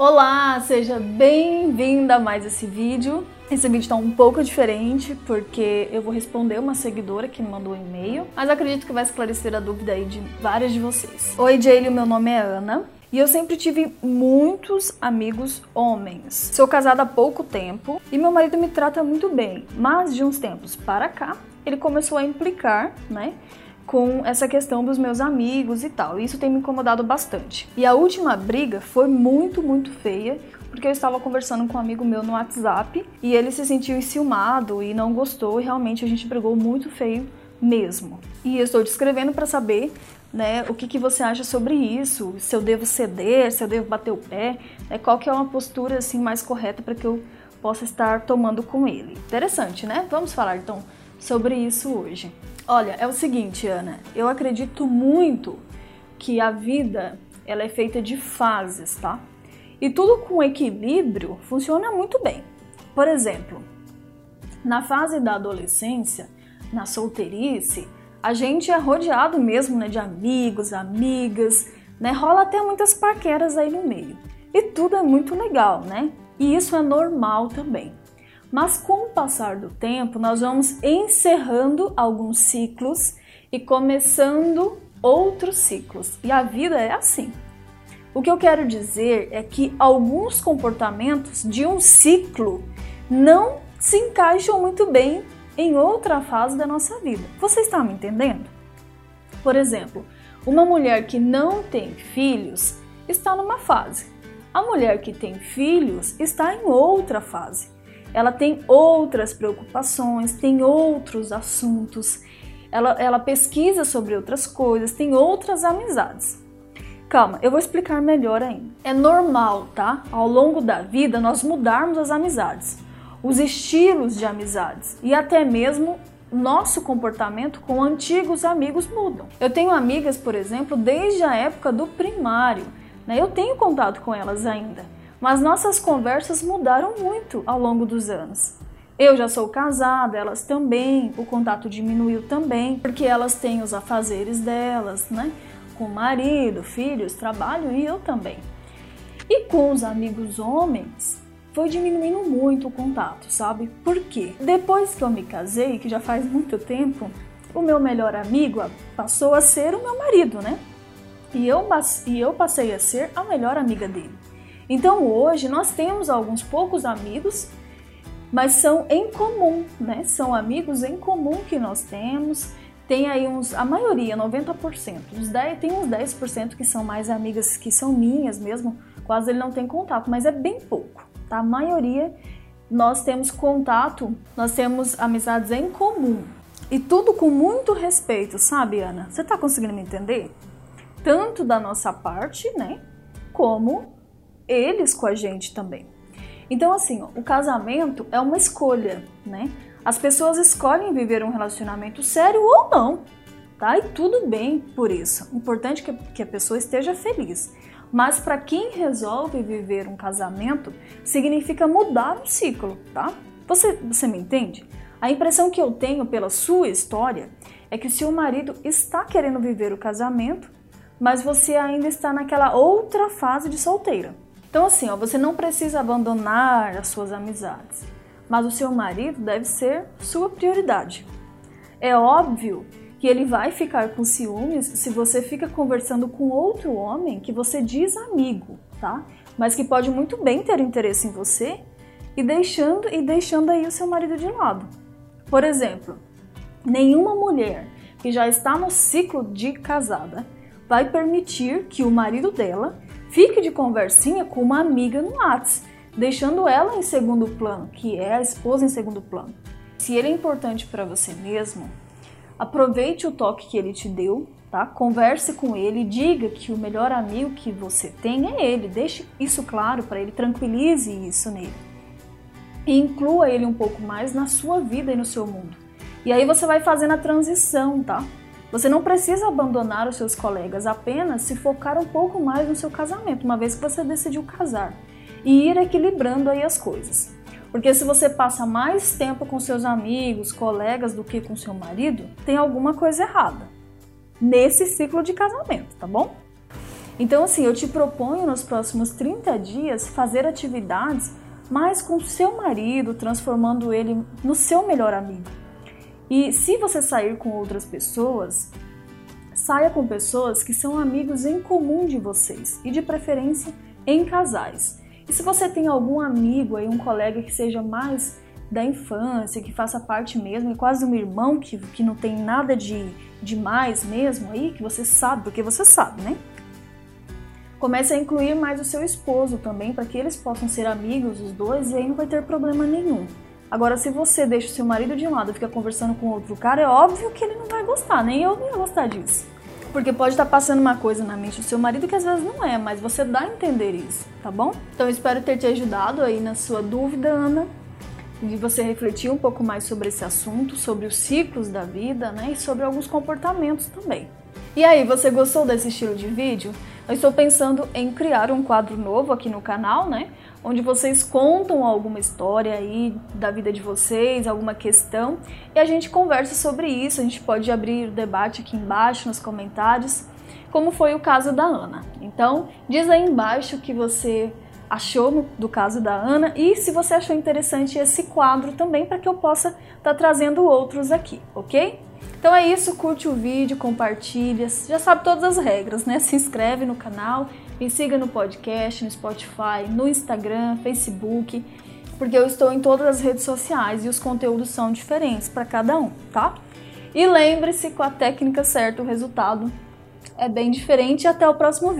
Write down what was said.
Olá, seja bem-vinda a mais esse vídeo. Esse vídeo está um pouco diferente porque eu vou responder uma seguidora que me mandou um e-mail, mas acredito que vai esclarecer a dúvida aí de várias de vocês. Oi, Jaylee, meu nome é Ana. E eu sempre tive muitos amigos homens. Sou casada há pouco tempo e meu marido me trata muito bem, mas de uns tempos para cá ele começou a implicar, né? Com essa questão dos meus amigos e tal. Isso tem me incomodado bastante. E a última briga foi muito, muito feia, porque eu estava conversando com um amigo meu no WhatsApp e ele se sentiu enciumado e não gostou e realmente a gente brigou muito feio mesmo. E eu estou te escrevendo para saber né, o que, que você acha sobre isso, se eu devo ceder, se eu devo bater o pé, né, qual que é uma postura assim mais correta para que eu possa estar tomando com ele. Interessante, né? Vamos falar então sobre isso hoje. Olha, é o seguinte, Ana, eu acredito muito que a vida ela é feita de fases, tá? E tudo com equilíbrio funciona muito bem. Por exemplo, na fase da adolescência, na solteirice, a gente é rodeado mesmo né, de amigos, amigas, né? Rola até muitas paqueras aí no meio. E tudo é muito legal, né? E isso é normal também. Mas com o passar do tempo, nós vamos encerrando alguns ciclos e começando outros ciclos. E a vida é assim. O que eu quero dizer é que alguns comportamentos de um ciclo não se encaixam muito bem em outra fase da nossa vida. Você está me entendendo? Por exemplo, uma mulher que não tem filhos está numa fase. A mulher que tem filhos está em outra fase ela tem outras preocupações, tem outros assuntos, ela, ela pesquisa sobre outras coisas, tem outras amizades. Calma, eu vou explicar melhor ainda. É normal, tá? Ao longo da vida nós mudarmos as amizades, os estilos de amizades e até mesmo nosso comportamento com antigos amigos mudam. Eu tenho amigas, por exemplo, desde a época do primário, né? Eu tenho contato com elas ainda mas nossas conversas mudaram muito ao longo dos anos. Eu já sou casada, elas também, o contato diminuiu também, porque elas têm os afazeres delas, né? Com marido, filhos, trabalho e eu também. E com os amigos homens, foi diminuindo muito o contato, sabe? Por quê? Depois que eu me casei, que já faz muito tempo, o meu melhor amigo passou a ser o meu marido, né? E eu, e eu passei a ser a melhor amiga dele. Então hoje nós temos alguns poucos amigos, mas são em comum, né? São amigos em comum que nós temos. Tem aí uns, a maioria, 90%. Os 10, tem uns 10% que são mais amigas que são minhas mesmo, quase ele não tem contato, mas é bem pouco, tá? A maioria nós temos contato, nós temos amizades em comum. E tudo com muito respeito, sabe, Ana? Você tá conseguindo me entender? Tanto da nossa parte, né? Como eles com a gente também. Então, assim, o casamento é uma escolha, né? As pessoas escolhem viver um relacionamento sério ou não, tá? E tudo bem por isso. O importante é que a pessoa esteja feliz. Mas para quem resolve viver um casamento, significa mudar um ciclo, tá? Você, você me entende? A impressão que eu tenho pela sua história é que o seu marido está querendo viver o casamento, mas você ainda está naquela outra fase de solteira. Então, assim, ó, você não precisa abandonar as suas amizades, mas o seu marido deve ser sua prioridade. É óbvio que ele vai ficar com ciúmes se você fica conversando com outro homem que você diz amigo, tá? Mas que pode muito bem ter interesse em você e deixando e deixando aí o seu marido de lado. Por exemplo, nenhuma mulher que já está no ciclo de casada vai permitir que o marido dela Fique de conversinha com uma amiga no Whats, deixando ela em segundo plano, que é a esposa em segundo plano. Se ele é importante para você mesmo, aproveite o toque que ele te deu, tá? Converse com ele, diga que o melhor amigo que você tem é ele, deixe isso claro para ele, tranquilize isso nele. E inclua ele um pouco mais na sua vida e no seu mundo. E aí você vai fazendo a transição, tá? Você não precisa abandonar os seus colegas, apenas se focar um pouco mais no seu casamento, uma vez que você decidiu casar, e ir equilibrando aí as coisas. Porque se você passa mais tempo com seus amigos, colegas do que com seu marido, tem alguma coisa errada nesse ciclo de casamento, tá bom? Então, assim, eu te proponho nos próximos 30 dias fazer atividades mais com seu marido, transformando ele no seu melhor amigo. E se você sair com outras pessoas, saia com pessoas que são amigos em comum de vocês e de preferência em casais. E se você tem algum amigo aí, um colega que seja mais da infância, que faça parte mesmo, e quase um irmão que, que não tem nada de demais mesmo aí, que você sabe, porque você sabe, né? Comece a incluir mais o seu esposo também, para que eles possam ser amigos, os dois, e aí não vai ter problema nenhum. Agora, se você deixa o seu marido de um lado e fica conversando com outro cara, é óbvio que ele não vai gostar, nem eu não ia gostar disso. Porque pode estar passando uma coisa na mente do seu marido que às vezes não é, mas você dá a entender isso, tá bom? Então espero ter te ajudado aí na sua dúvida, Ana, de você refletir um pouco mais sobre esse assunto, sobre os ciclos da vida, né, e sobre alguns comportamentos também. E aí, você gostou desse estilo de vídeo? Eu estou pensando em criar um quadro novo aqui no canal, né? Onde vocês contam alguma história aí da vida de vocês, alguma questão, e a gente conversa sobre isso. A gente pode abrir o debate aqui embaixo nos comentários, como foi o caso da Ana. Então, diz aí embaixo o que você achou do caso da Ana e se você achou interessante esse quadro também para que eu possa estar tá trazendo outros aqui, ok? Então é isso, curte o vídeo, compartilha, já sabe todas as regras, né? Se inscreve no canal, me siga no podcast, no Spotify, no Instagram, Facebook, porque eu estou em todas as redes sociais e os conteúdos são diferentes para cada um, tá? E lembre-se, com a técnica certa, o resultado é bem diferente. Até o próximo vídeo.